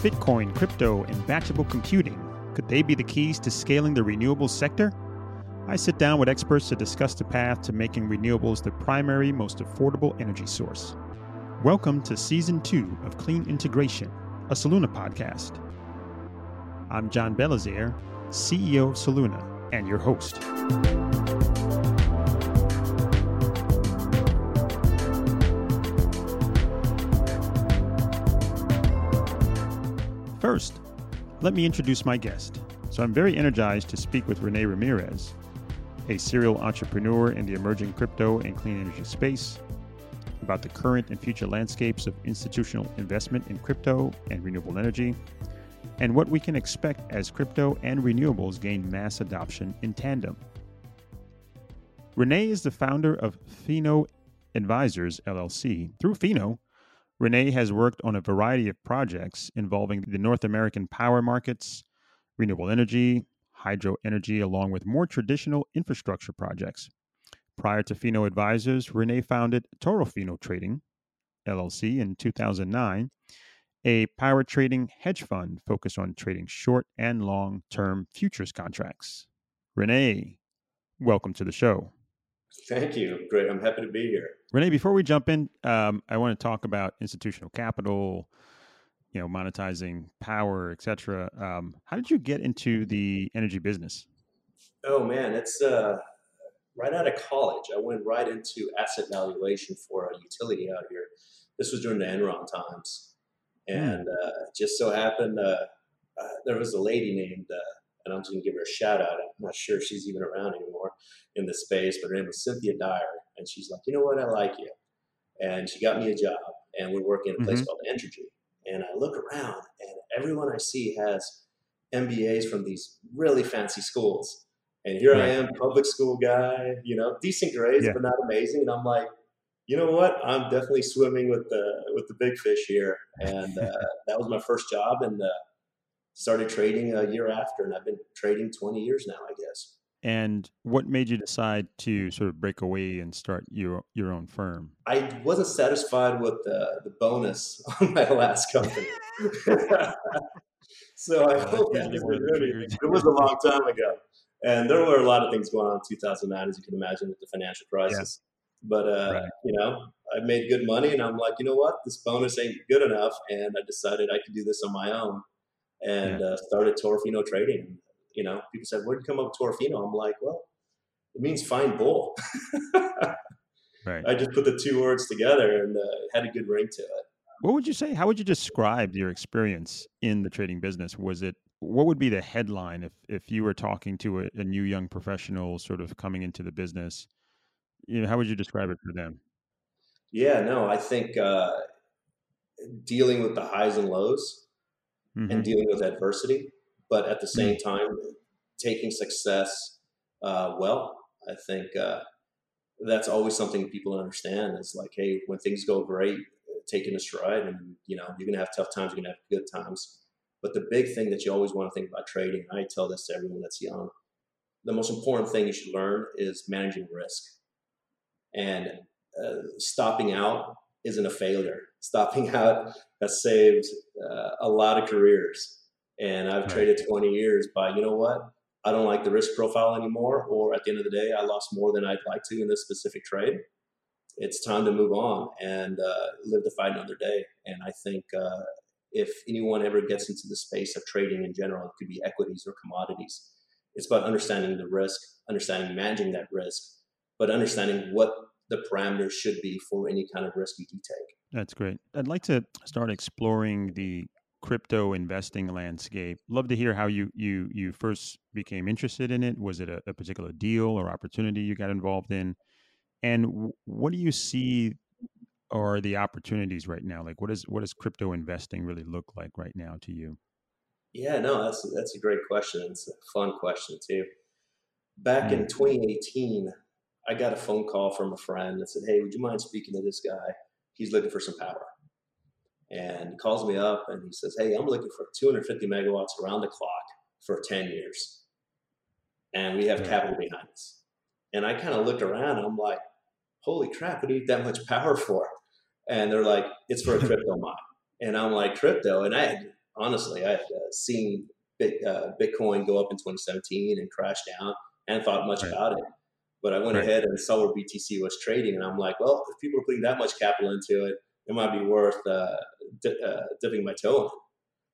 Bitcoin, crypto, and batchable computing could they be the keys to scaling the renewables sector? I sit down with experts to discuss the path to making renewables the primary, most affordable energy source. Welcome to Season 2 of Clean Integration, a Soluna podcast. I'm John Belizaire, CEO of Soluna, and your host. First, let me introduce my guest. So I'm very energized to speak with Rene Ramirez, a serial entrepreneur in the emerging crypto and clean energy space, about the current and future landscapes of institutional investment in crypto and renewable energy, and what we can expect as crypto and renewables gain mass adoption in tandem. Rene is the founder of Fino Advisors LLC. Through Fino, Rene has worked on a variety of projects involving the North American power markets, renewable energy, hydro energy, along with more traditional infrastructure projects. Prior to Fino Advisors, Rene founded Toro Fino Trading, LLC, in 2009, a power trading hedge fund focused on trading short and long term futures contracts. Rene, welcome to the show. Thank you. Great. I'm happy to be here. Rene, before we jump in, um, I want to talk about institutional capital, you know, monetizing power, etc. Um, how did you get into the energy business? Oh man, it's uh, right out of college. I went right into asset valuation for a utility out here. This was during the Enron times, hmm. and uh, just so happened uh, uh, there was a lady named uh, and I'm just gonna give her a shout out. I'm not sure if she's even around anymore in the space, but her name was Cynthia Dyer, and she's like, you know what, I like you, and she got me a job, and we're working in a place mm-hmm. called Entergy, and I look around, and everyone I see has MBAs from these really fancy schools, and here right. I am, public school guy, you know, decent grades, yeah. but not amazing, and I'm like. You know what? I'm definitely swimming with the with the big fish here, and uh, that was my first job. And uh, started trading a year after, and I've been trading 20 years now, I guess. And what made you decide to sort of break away and start your your own firm? I wasn't satisfied with the, the bonus on my last company. so I hope that It was a long time ago. And there were a lot of things going on in 2009, as you can imagine, with the financial crisis. Yeah. But, uh, right. you know, I made good money and I'm like, you know what? This bonus ain't good enough. And I decided I could do this on my own and yeah. uh, started Toro Fino trading. You know, people said, "Where'd you come up with Toro Fino?" I'm like, "Well, it means fine bull." right. I just put the two words together and uh, had a good ring to it. What would you say? How would you describe your experience in the trading business? Was it what would be the headline if if you were talking to a, a new young professional, sort of coming into the business? You know, how would you describe it for them? Yeah, no, I think uh, dealing with the highs and lows mm-hmm. and dealing with adversity, but at the same mm-hmm. time, taking success uh, well. I think uh, that's always something people understand is like, hey, when things go great, taking a stride, and you know, you're gonna have tough times, you're gonna have good times. But the big thing that you always want to think about trading, I tell this to everyone that's young, the most important thing you should learn is managing risk. And uh, stopping out isn't a failure. Stopping out has saved uh, a lot of careers. And I've right. traded 20 years by, you know what? I don't like the risk profile anymore. Or at the end of the day, I lost more than I'd like to in this specific trade. It's time to move on and uh, live to fight another day. And I think uh, if anyone ever gets into the space of trading in general, it could be equities or commodities. It's about understanding the risk, understanding managing that risk, but understanding what the parameters should be for any kind of risk you do take. That's great. I'd like to start exploring the crypto investing landscape. Love to hear how you you you first became interested in it. Was it a, a particular deal or opportunity you got involved in? And w- what do you see are the opportunities right now? Like what is what does crypto investing really look like right now to you? Yeah, no, that's that's a great question. It's a fun question too. Back mm. in 2018, I got a phone call from a friend that said, "Hey, would you mind speaking to this guy? He's looking for some power." And he calls me up and he says, "Hey, I'm looking for 250 megawatts around the clock for 10 years, and we have capital behind us." And I kind of looked around and I'm like, "Holy crap! What do you need that much power for?" And they're like, "It's for a crypto mine." And I'm like, "Crypto?" And I had honestly. I had uh, seen uh, Bitcoin go up in 2017 and crash down, and thought much right. about it. But I went right. ahead and saw where BTC was trading, and I'm like, well, if people are putting that much capital into it, it might be worth uh, di- uh, dipping my toe in.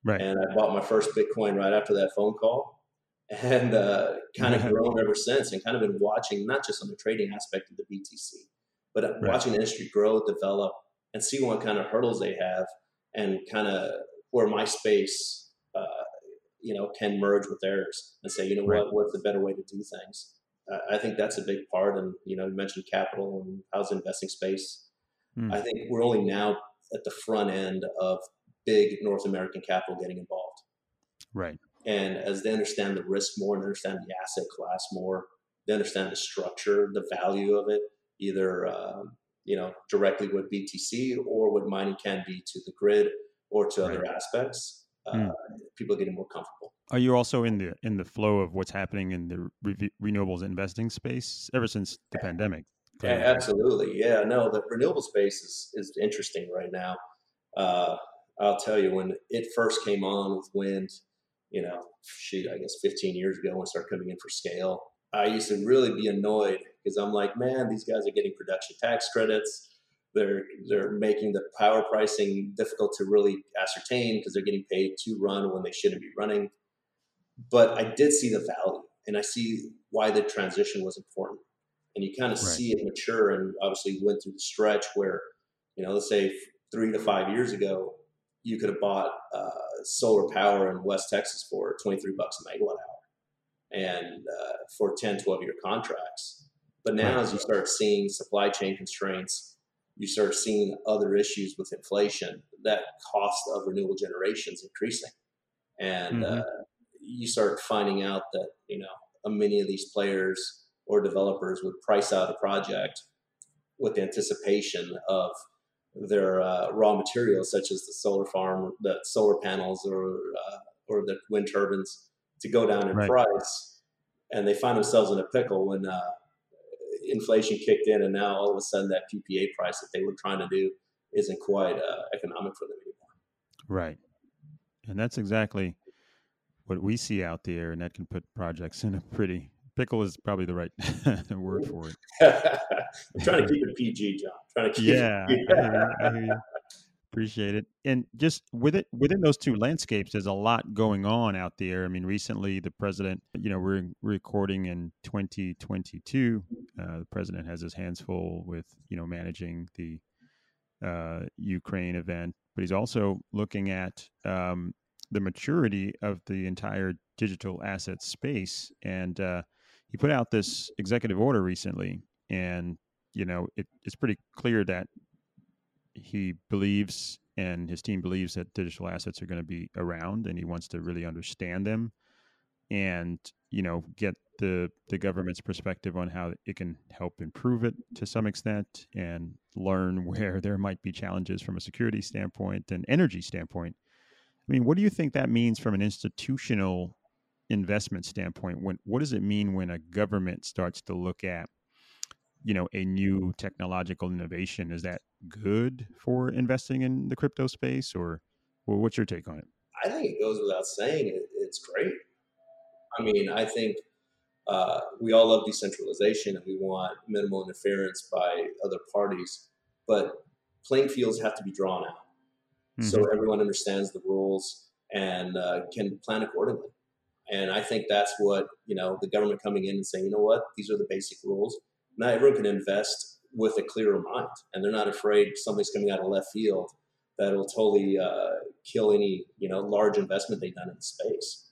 Right. And I bought my first Bitcoin right after that phone call, and uh, kind of grown ever since, and kind of been watching not just on the trading aspect of the BTC, but right. watching the industry grow, develop, and see what kind of hurdles they have, and kind of where my space, uh, you know, can merge with theirs, and say, you know right. what, what's the better way to do things. Uh, I think that's a big part, and you know, you mentioned capital and how's the investing space. Mm. I think we're only now at the front end of big North American capital getting involved. Right. And as they understand the risk more and understand the asset class more, they understand the structure, the value of it, either um, you know directly what BTC or what mining can be to the grid or to right. other aspects. Uh, mm. People are getting more comfortable. Are you also in the in the flow of what's happening in the re- renewables investing space ever since the pandemic? Yeah, absolutely. Yeah, no, the renewable space is is interesting right now. Uh, I'll tell you, when it first came on with wind, you know, shoot, I guess 15 years ago when it started coming in for scale, I used to really be annoyed because I'm like, man, these guys are getting production tax credits. They're they're making the power pricing difficult to really ascertain because they're getting paid to run when they shouldn't be running. But I did see the value, and I see why the transition was important. And you kind of right. see it mature, and obviously went through the stretch where, you know, let's say three to five years ago, you could have bought uh, solar power in West Texas for 23 bucks a megawatt hour and uh, for 10, 12 year contracts. But now, as you start seeing supply chain constraints, you start seeing other issues with inflation, that cost of renewable generation is increasing. And mm-hmm. uh, you start finding out that, you know, many of these players or developers would price out a project with anticipation of their uh, raw materials, such as the solar farm, the solar panels, or uh, or the wind turbines, to go down in right. price, and they find themselves in a pickle when uh, inflation kicked in, and now all of a sudden that PPA price that they were trying to do isn't quite uh, economic for them anymore. Right, and that's exactly what we see out there, and that can put projects in a pretty pickle is probably the right word for it. I'm trying to keep it PG, John. Trying to keep yeah, it. Yeah, I hear you. Appreciate it. And just within within those two landscapes, there's a lot going on out there. I mean, recently the president, you know, we're recording in 2022. Uh, the president has his hands full with you know managing the uh, Ukraine event, but he's also looking at um, the maturity of the entire digital asset space and uh, he put out this executive order recently, and you know it, it's pretty clear that he believes and his team believes that digital assets are going to be around, and he wants to really understand them, and you know get the the government's perspective on how it can help improve it to some extent, and learn where there might be challenges from a security standpoint and energy standpoint. I mean, what do you think that means from an institutional investment standpoint? When what does it mean when a government starts to look at you know a new technological innovation? Is that good for investing in the crypto space or well, what's your take on it? I think it goes without saying it, it's great. I mean i think uh, we all love decentralization and we want minimal interference by other parties but playing fields have to be drawn out mm-hmm. so everyone understands the rules and uh, can plan accordingly and I think that's what, you know, the government coming in and saying, you know what, these are the basic rules. Now everyone can invest with a clearer mind and they're not afraid somebody's coming out of left field that'll totally uh, kill any, you know, large investment they've done in the space.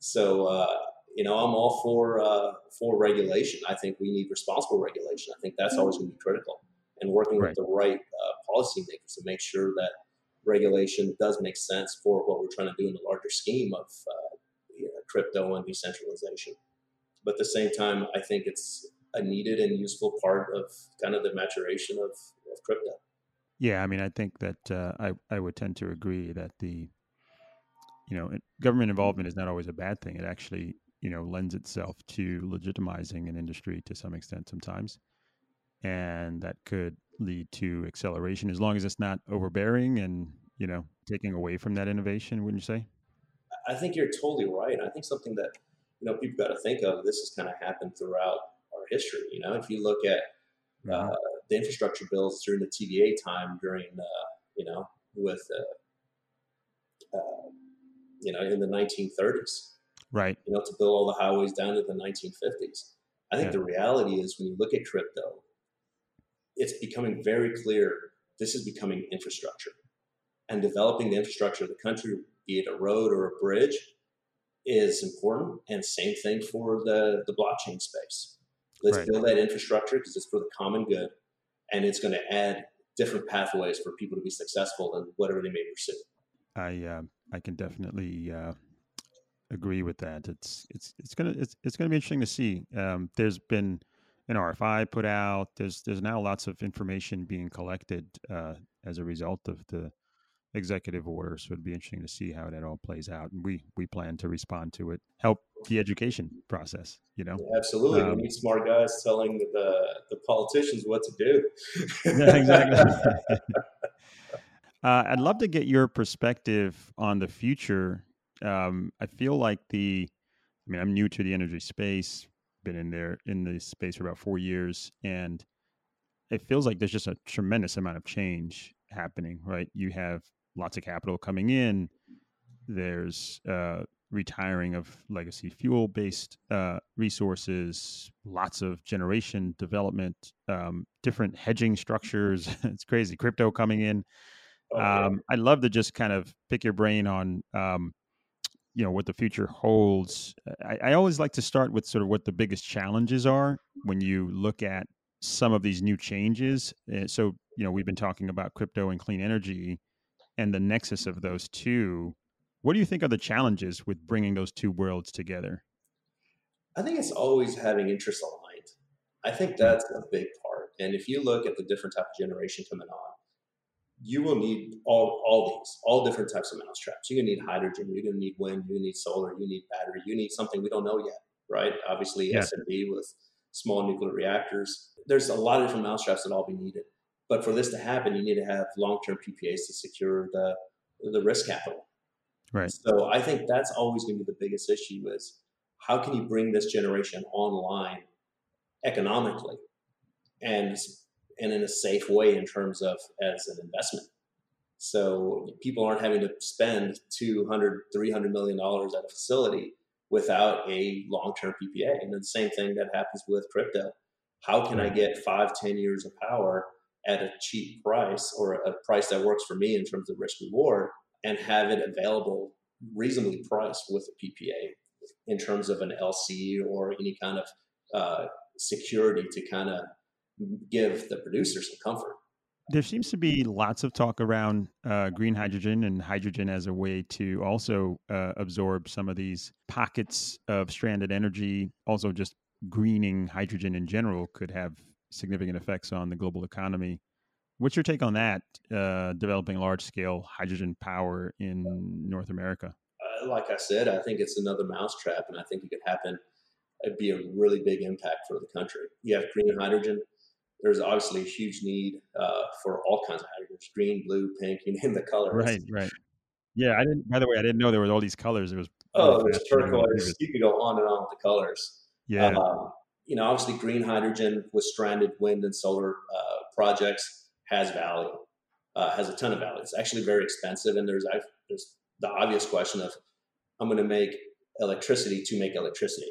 So, uh, you know, I'm all for uh, for regulation. I think we need responsible regulation. I think that's always going to be critical, and working right. with the right uh, policymakers to make sure that regulation does make sense for what we're trying to do in the larger scheme of uh, crypto and decentralization. But at the same time, I think it's a needed and useful part of kind of the maturation of, of crypto. Yeah, I mean, I think that uh, I I would tend to agree that the you know government involvement is not always a bad thing. It actually you know lends itself to legitimizing an industry to some extent sometimes, and that could lead to acceleration as long as it's not overbearing and you know, taking away from that innovation, wouldn't you say? I think you're totally right. I think something that, you know, people got to think of, this has kind of happened throughout our history. You know, if you look at uh, the infrastructure bills during the TVA time, during, uh, you know, with, uh, uh you know, in the 1930s. Right. You know, to build all the highways down to the 1950s. I think yeah. the reality is when you look at crypto, it's becoming very clear this is becoming infrastructure. And developing the infrastructure of the country, be it a road or a bridge, is important. And same thing for the, the blockchain space. Let's right. build that infrastructure because it's for the common good and it's going to add different pathways for people to be successful in whatever they may pursue. I uh, I can definitely uh, agree with that. It's it's it's gonna it's, it's gonna be interesting to see. Um, there's been an RFI put out. There's there's now lots of information being collected uh, as a result of the executive order. So it'd be interesting to see how that all plays out. And we we plan to respond to it, help the education process. You know, yeah, absolutely. Um, we need smart guys telling the the politicians what to do. yeah, exactly. uh, I'd love to get your perspective on the future. Um, I feel like the, I mean, I'm new to the energy space. Been in there in the space for about four years, and it feels like there's just a tremendous amount of change happening. Right, you have lots of capital coming in. There's uh, retiring of legacy fuel based uh, resources, lots of generation development, um, different hedging structures. it's crazy. Crypto coming in. Oh, um, I'd love to just kind of pick your brain on, um, you know, what the future holds. I, I always like to start with sort of what the biggest challenges are when you look at some of these new changes. Eh, so, you know, we've been talking about crypto and clean energy and the nexus of those two. What do you think are the challenges with bringing those two worlds together? I think it's always having interest aligned. I think that's a big part. And if you look at the different type of generation coming on, you will need all, all these, all different types of mousetraps. You're gonna need hydrogen, you're gonna need wind, you need solar, you need battery, you need something we don't know yet, right? Obviously, yeah. SMR with small nuclear reactors. There's a lot of different mousetraps that all be needed. But for this to happen, you need to have long-term PPAs to secure the the risk capital. Right. So I think that's always going to be the biggest issue is how can you bring this generation online economically and and in a safe way in terms of as an investment. So people aren't having to spend 200, 300 million dollars at a facility without a long-term PPA. And the same thing that happens with crypto. How can I get five, 10 years of power at a cheap price or a price that works for me in terms of risk reward and have it available reasonably priced with a PPA in terms of an LC or any kind of uh, security to kind of give the producer some comfort. There seems to be lots of talk around uh, green hydrogen and hydrogen as a way to also uh, absorb some of these pockets of stranded energy. Also, just greening hydrogen in general could have significant effects on the global economy. What's your take on that? Uh, developing large scale hydrogen power in North America. Uh, like I said, I think it's another mousetrap, and I think it could happen. It'd be a really big impact for the country. You have green hydrogen. There's obviously a huge need uh, for all kinds of hydrogens: green, blue, pink. You name the color. Right, right. Yeah, I didn't. By the way, I didn't know there were all these colors. It was oh, there's turquoise. You could go on and on with the colors. Yeah. Um, you know, obviously, green hydrogen with stranded wind and solar uh, projects has value, uh, has a ton of value. It's actually very expensive, and there's there's the obvious question of I'm going to make electricity to make electricity,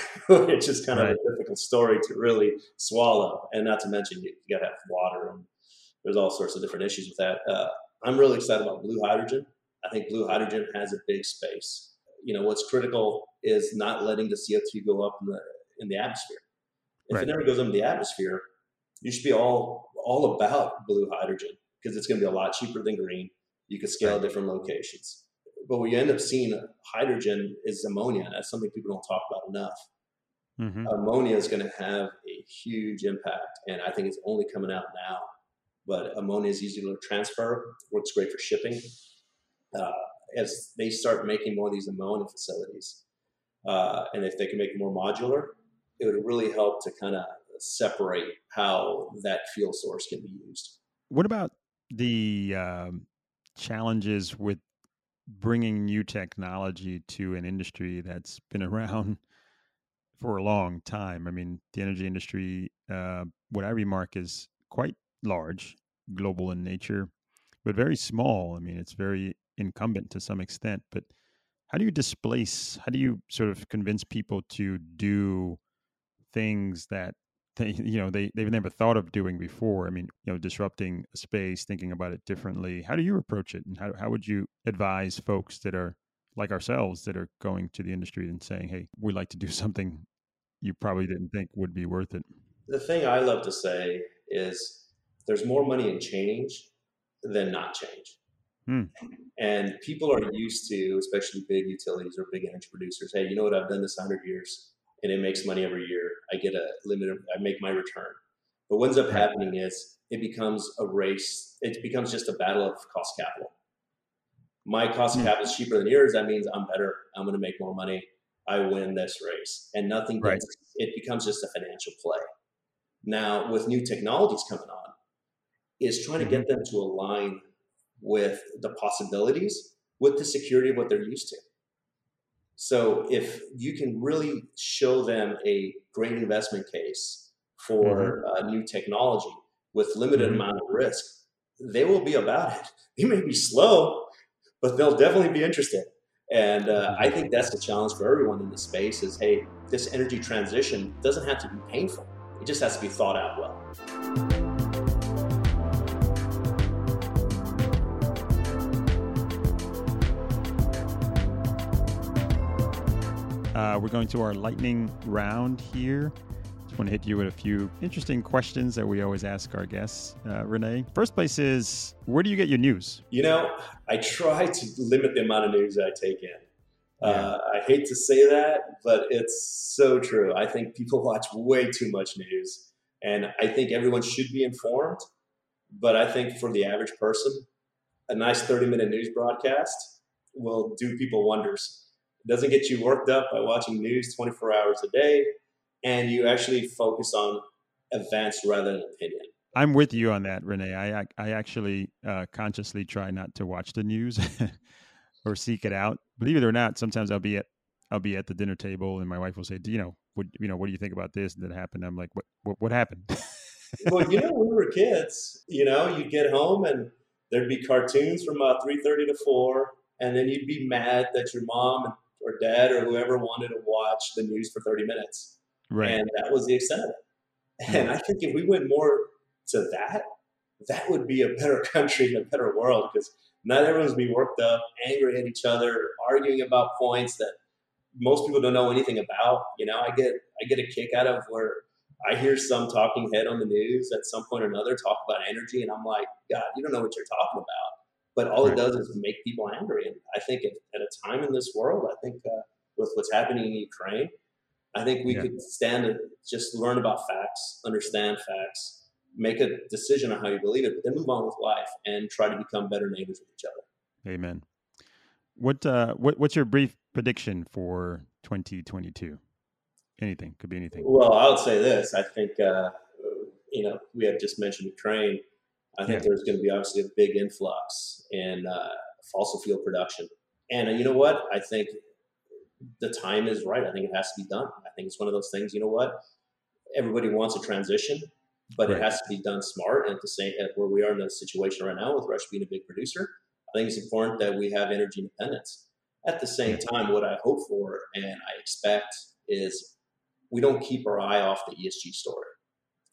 which is kind right. of a difficult story to really swallow. And not to mention, you, you got to have water, and there's all sorts of different issues with that. Uh, I'm really excited about blue hydrogen. I think blue hydrogen has a big space. You know, what's critical is not letting the CO2 go up in the in the atmosphere. If right. it never goes into the atmosphere, you should be all all about blue hydrogen because it's going to be a lot cheaper than green. You could scale right. different locations. But what you end up seeing hydrogen is ammonia. That's something people don't talk about enough. Mm-hmm. Ammonia is going to have a huge impact, and I think it's only coming out now. But ammonia is easy to transfer, works great for shipping. Uh, as they start making more of these ammonia facilities, uh, and if they can make it more modular, it would really help to kind of separate how that fuel source can be used. What about the um, challenges with bringing new technology to an industry that's been around for a long time. I mean, the energy industry, uh, what I remark is quite large, global in nature, but very small. I mean, it's very incumbent to some extent. But how do you displace? How do you sort of convince people to do things that they, you know, they they've never thought of doing before? I mean, you know, disrupting a space, thinking about it differently. How do you approach it, and how how would you advise folks that are like ourselves that are going to the industry and saying, "Hey, we'd like to do something you probably didn't think would be worth it." The thing I love to say is, there's more money in change than not change. Hmm. And people are used to, especially big utilities or big energy producers, hey, you know what? I've done this 100 years and it makes money every year. I get a limited, I make my return. But what ends up happening is it becomes a race, it becomes just a battle of cost capital. My cost of hmm. capital is cheaper than yours. That means I'm better. I'm going to make more money. I win this race. And nothing right. gets, it becomes just a financial play. Now, with new technologies coming on, is trying to get mm-hmm. them to align with the possibilities with the security of what they're used to. So if you can really show them a great investment case for mm-hmm. uh, new technology with limited mm-hmm. amount of risk, they will be about it. They may be slow, but they'll definitely be interested. And uh, I think that's the challenge for everyone in this space is, hey, this energy transition doesn't have to be painful. It just has to be thought out well. Uh, we're going to our lightning round here. Just want to hit you with a few interesting questions that we always ask our guests. Uh, Rene, first place is where do you get your news? You know, I try to limit the amount of news I take in. Yeah. Uh, I hate to say that, but it's so true. I think people watch way too much news, and I think everyone should be informed. But I think for the average person, a nice 30 minute news broadcast will do people wonders. It doesn't get you worked up by watching news 24 hours a day, and you actually focus on events rather than opinion. I'm with you on that, Rene. I I actually uh, consciously try not to watch the news or seek it out. Believe it or not, sometimes I'll be at I'll be at the dinner table and my wife will say, "Do you know what you know? What do you think about this that happened?" I'm like, "What what, what happened?" well, you know, when we were kids, you know, you'd get home and there'd be cartoons from about three thirty to four, and then you'd be mad that your mom or dad or whoever wanted to watch the news for 30 minutes. Right. And that was the extent of it. And I think if we went more to that, that would be a better country and a better world because not everyone's be worked up, angry at each other, arguing about points that most people don't know anything about. You know, I get I get a kick out of where I hear some talking head on the news at some point or another talk about energy, and I'm like, God, you don't know what you're talking about but all right. it does is make people angry. And I think at, at a time in this world, I think uh, with what's happening in Ukraine, I think we yeah. could stand and just learn about facts, understand facts, make a decision on how you believe it, but then move on with life and try to become better neighbors with each other. Amen. What uh, what what's your brief prediction for 2022? Anything could be anything. Well, I would say this. I think uh, you know we have just mentioned Ukraine. I think yeah. there's going to be obviously a big influx in uh, fossil fuel production. And uh, you know what? I think the time is right. I think it has to be done. I think it's one of those things. You know what? Everybody wants a transition, but right. it has to be done smart. And at the same, at where we are in the situation right now with Russia being a big producer, I think it's important that we have energy independence. At the same time, what I hope for and I expect is we don't keep our eye off the ESG story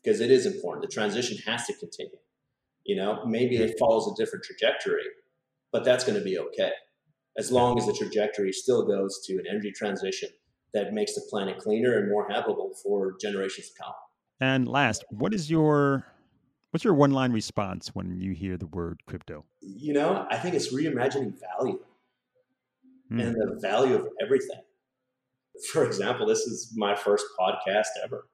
because it is important. The transition has to continue. You know, maybe it follows a different trajectory, but that's going to be okay as long as the trajectory still goes to an energy transition that makes the planet cleaner and more habitable for generations to come. And last, what is your what's your one line response when you hear the word crypto? You know, I think it's reimagining value mm. and the value of everything. For example, this is my first podcast ever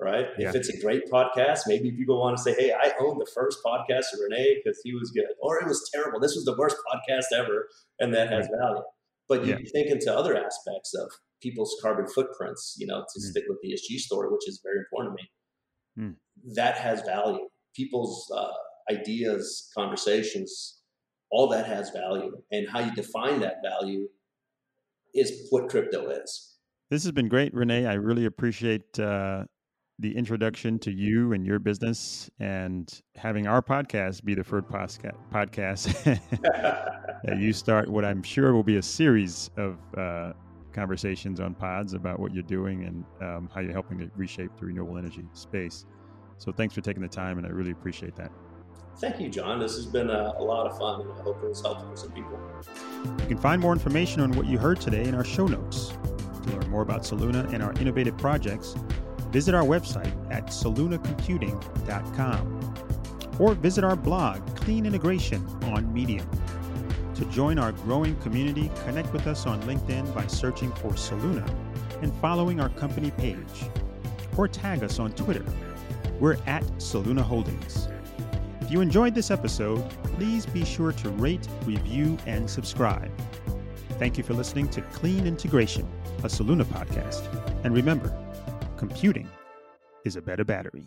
right? Yeah. If it's a great podcast, maybe people want to say, "Hey, I own the first podcast of Rene because he was good," or "It was terrible. This was the worst podcast ever," and that has value. But you yeah. think into other aspects of people's carbon footprints, you know, to mm. stick with the ESG story, which is very important to me. Mm. That has value. People's uh, ideas, conversations, all that has value. And how you define that value is what crypto is. This has been great, Rene. I really appreciate uh, the introduction to you and your business and having our podcast be the first podcast that you start what I'm sure will be a series of uh, conversations on pods about what you're doing and um, how you're helping to reshape the renewable energy space. So thanks for taking the time, and I really appreciate that. Thank you, John. This has been a, a, lot of fun, and I hope it was helpful for some people. You can find more information on what you heard today in our show notes. To learn more about Soluna and our innovative projects, visit our website at solunacomputing.com or visit our blog, Clean Integration, on Medium. To join our growing community, connect with us on LinkedIn by searching for Soluna and following our company page, or tag us on Twitter. We're at Soluna Holdings. If you enjoyed this episode, please be sure to rate, review, and subscribe. Thank you for listening to Clean Integration, a Soluna podcast. And remember, computing is a better battery.